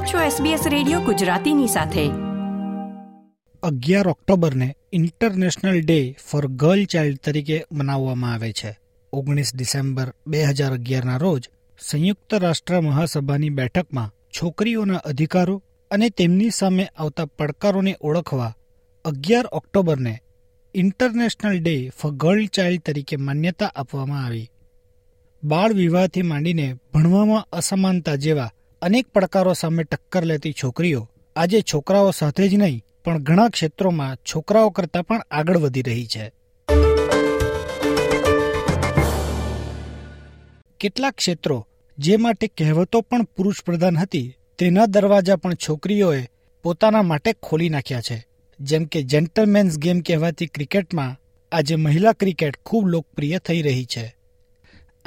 આપ છો SBS radio ગુજરાતીની સાથે અગિયાર ઓક્ટોબરને international day for girl child તરીકે મનાવવામાં આવે છે ઓગણીસ ડિસેમ્બર બે હજાર અગિયારના રોજ સંયુક્ત રાષ્ટ્ર મહાસભાની બેઠકમાં છોકરીઓના અધિકારો અને તેમની સામે આવતા પડકારોને ઓળખવા અગિયાર ઓક્ટોબરને international day for girl child તરીકે માન્યતા આપવામાં આવી બાળ વિવાહથી માંડીને ભણવામાં અસમાનતા જેવા અનેક પડકારો સામે ટક્કર લેતી છોકરીઓ આજે છોકરાઓ સાથે જ નહીં પણ ઘણા ક્ષેત્રોમાં છોકરાઓ કરતાં પણ આગળ વધી રહી છે કેટલાક ક્ષેત્રો જે માટે કહેવતો પણ પુરુષ પ્રધાન હતી તેના દરવાજા પણ છોકરીઓએ પોતાના માટે ખોલી નાખ્યા છે જેમ કે જેન્ટલમેન્સ ગેમ કહેવાતી ક્રિકેટમાં આજે મહિલા ક્રિકેટ ખૂબ લોકપ્રિય થઈ રહી છે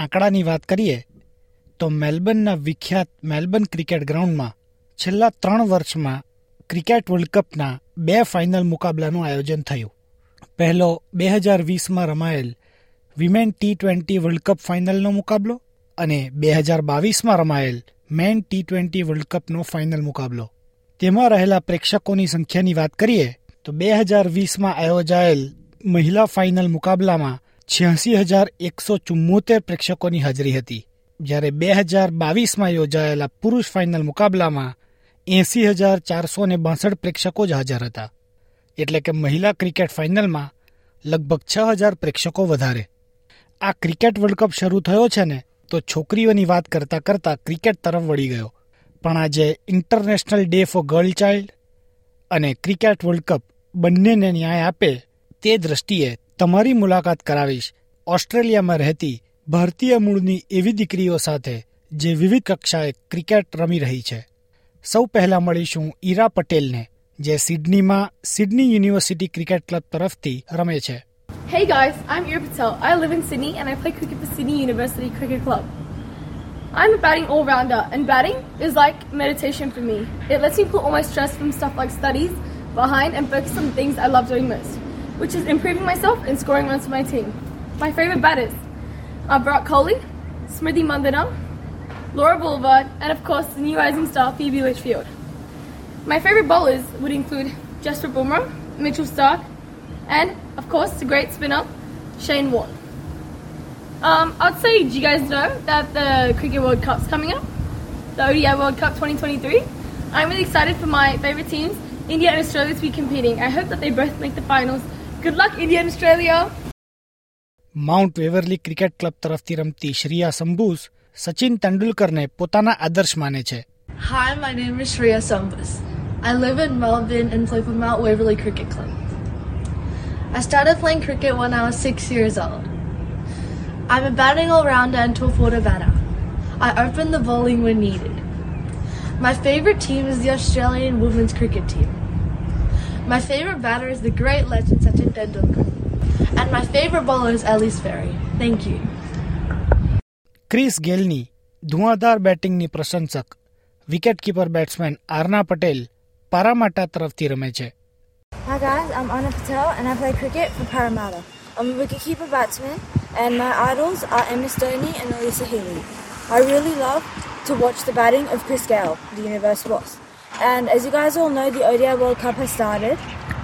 આંકડાની વાત કરીએ તો મેલબર્નના વિખ્યાત મેલબર્ન ક્રિકેટ ગ્રાઉન્ડમાં છેલ્લા ત્રણ વર્ષમાં ક્રિકેટ વર્લ્ડ કપના બે ફાઇનલ મુકાબલાનું આયોજન થયું પહેલો બે હજાર વીસમાં રમાયેલ women T twenty world cup ફાઇનલનો મુકાબલો અને બે હજાર બાવીસમાં રમાયેલ મેન ટી ટ્વેન્ટી વર્લ્ડ કપનો ફાઇનલ મુકાબલો તેમાં રહેલા પ્રેક્ષકોની સંખ્યાની વાત કરીએ તો બે હજાર વીસમાં આયોજાયેલ મહિલા ફાઇનલ મુકાબલામાં છ્યાસી હજાર એકસો ચુમ્મોતેર પ્રેક્ષકોની હાજરી હતી જ્યારે બે હજાર બાવીસમાં યોજાયેલા પુરુષ ફાઇનલ મુકાબલામાં એસી હજાર ચારસો ને બાસઠ પ્રેક્ષકો જ હાજર હતા એટલે કે મહિલા ક્રિકેટ ફાઇનલમાં લગભગ છ હજાર પ્રેક્ષકો વધારે આ ક્રિકેટ વર્લ્ડ કપ શરૂ થયો છે ને તો છોકરીઓની વાત કરતા કરતાં ક્રિકેટ તરફ વળી ગયો પણ આજે international day for girl child અને ક્રિકેટ વર્લ્ડ કપ બંનેને ન્યાય આપે તે દ્રષ્ટિએ તમારી મુલાકાત કરાવીશ ઓસ્ટ્રેલિયામાં રહેતી ભારતીય મૂળની એવી દીકરીઓ સાથે જે વિવિધ કક્ષાએ ક્રિકેટ રમી રહી છે સૌ પહેલા મળીશું ઈરા પટેલને જે સિડનીમાં સિડની યુનિવર્સિટી ક્રિકેટ ક્લબ તરફથી રમે છે Hey guys, I'm Ira Patel. I live in Sydney and I play cricket for Sydney University Cricket Club. I'm a batting all rounder, and batting is like meditation for me. It lets me put all my stress from stuff like studies behind and focus on things I love doing most, which is improving myself and scoring runs for my team. My favorite batters are Brock Coley, Smriti Mandana, Laura Boulevard, and of course the new rising star Phoebe Litchfield. My favourite bowlers would include Jasper Bumrah, Mitchell Stark, and of course the great spinner Shane Warne. Um, I'd say, do you guys know that the Cricket World Cup's coming up? The ODI World Cup 2023. I'm really excited for my favourite teams, India and Australia, to be competing. I hope that they both make the finals. Good luck, India and Australia! Mount Waverley cricket club તરફથી રમતી શ્રેયા સંભૂસ સચિન તેંડુલકરને પોતાના આદર્શ માને છે Hi, my name is Shreya Sambus. I live in Melbourne and play for Mount Waverley Cricket Club. I started playing cricket when I was six years old. I'm a batting all-rounder and top forward batter. I open the bowling when needed. My favorite team is the Australian women's cricket team. My favorite batter is the great legend Sachin Tendulkar and my favorite bowler is Ellie's Ferry. Thank you. Chris ગેલની ધુઆધાર બેટિંગની પ્રશંસક wicketkeeper batsman Aarna Patel Parramatta તરફથી રમે છે Hi guys, I'm Anna Patel and I play cricket for Parramatta. I'm a wicketkeeper batsman and my idols are Emma Stoney and Elisa Healy. I really love to watch the batting of Chris Gale, the Universe boss. And as you guys all know, the ODI World Cup has started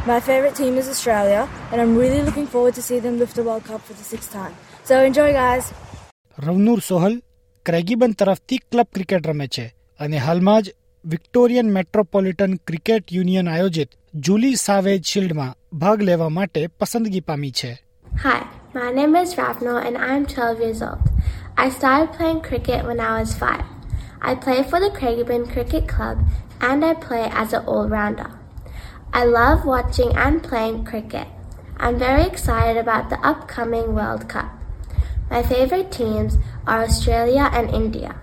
My favourite team is Australia, and I'm really looking forward to see them lift the World Cup for the sixth time. So enjoy, guys. રવનૂર સોહલ ક્રેગીબન તરફથી club cricket રમે છે અને હાલમાં જ Victorian Metropolitan Cricket Union આયોજિત Julie Savage શિલ્ડમાં ભાગ લેવા માટે પસંદગી પામી છે Hi, my name is Ravnor and I'm 12 years old. I started playing cricket when I was 5. I play for the Craigieburn Cricket Club and I play as an all-rounder. I love watching and playing cricket. I'm very excited about the upcoming World Cup. My favorite teams are Australia and India.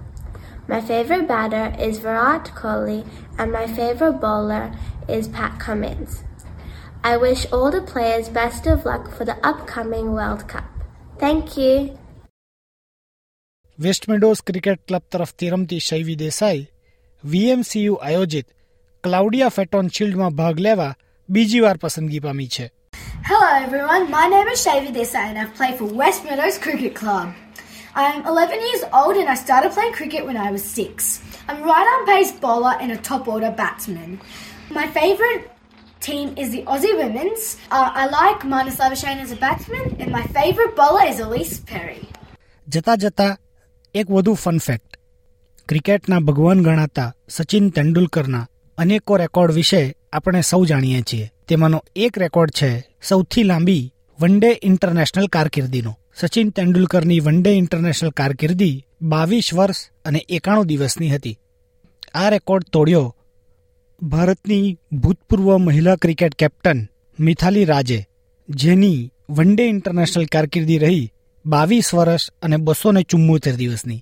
My favorite batter is Virat Kohli and my favorite bowler is Pat Cummins. I wish all the players best of luck for the upcoming World Cup. Thank you. West Meadows cricket club તરફથી રમતી શૈવી Desai વીએમસીયુ Claudia ફેટોન શિલ્ડમાં ભાગ લેવા બીજી વાર પસંદગી પામી છે Hello everyone, my name is Shavi Desai and I play for West Meadows Cricket Club. I'm 11 years old and I started playing cricket when I was 6. I'm right arm pace bowler and a top order batsman. My favourite team is the Aussie Women's. Uh, I like Marnus Labuschagne as a batsman and my favourite bowler is Elise Perry. જતા જતા એક વધુ fun fact ક્રિકેટના ભગવાન ગણાતા Sachin તેંડુલકરના અનેકો record વિશે આપણે સૌ જાણીએ છીએ તેમાંનો એક રેકોર્ડ છે સૌથી લાંબી વન ડે ઇન્ટરનેશનલ કારકિર્દીનો સચિન તેંડુલકરની વન ડે ઇન્ટરનેશનલ કારકિર્દી બાવીસ વર્ષ અને એકાણું દિવસની હતી આ રેકોર્ડ તોડ્યો ભારતની ભૂતપૂર્વ મહિલા ક્રિકેટ કેપ્ટન મિથાલી રાજે જેની વન ડે ઇન્ટરનેશનલ કારકિર્દી રહી બાવીસ વર્ષ અને બસો ને ચુમ્મોતેર દિવસની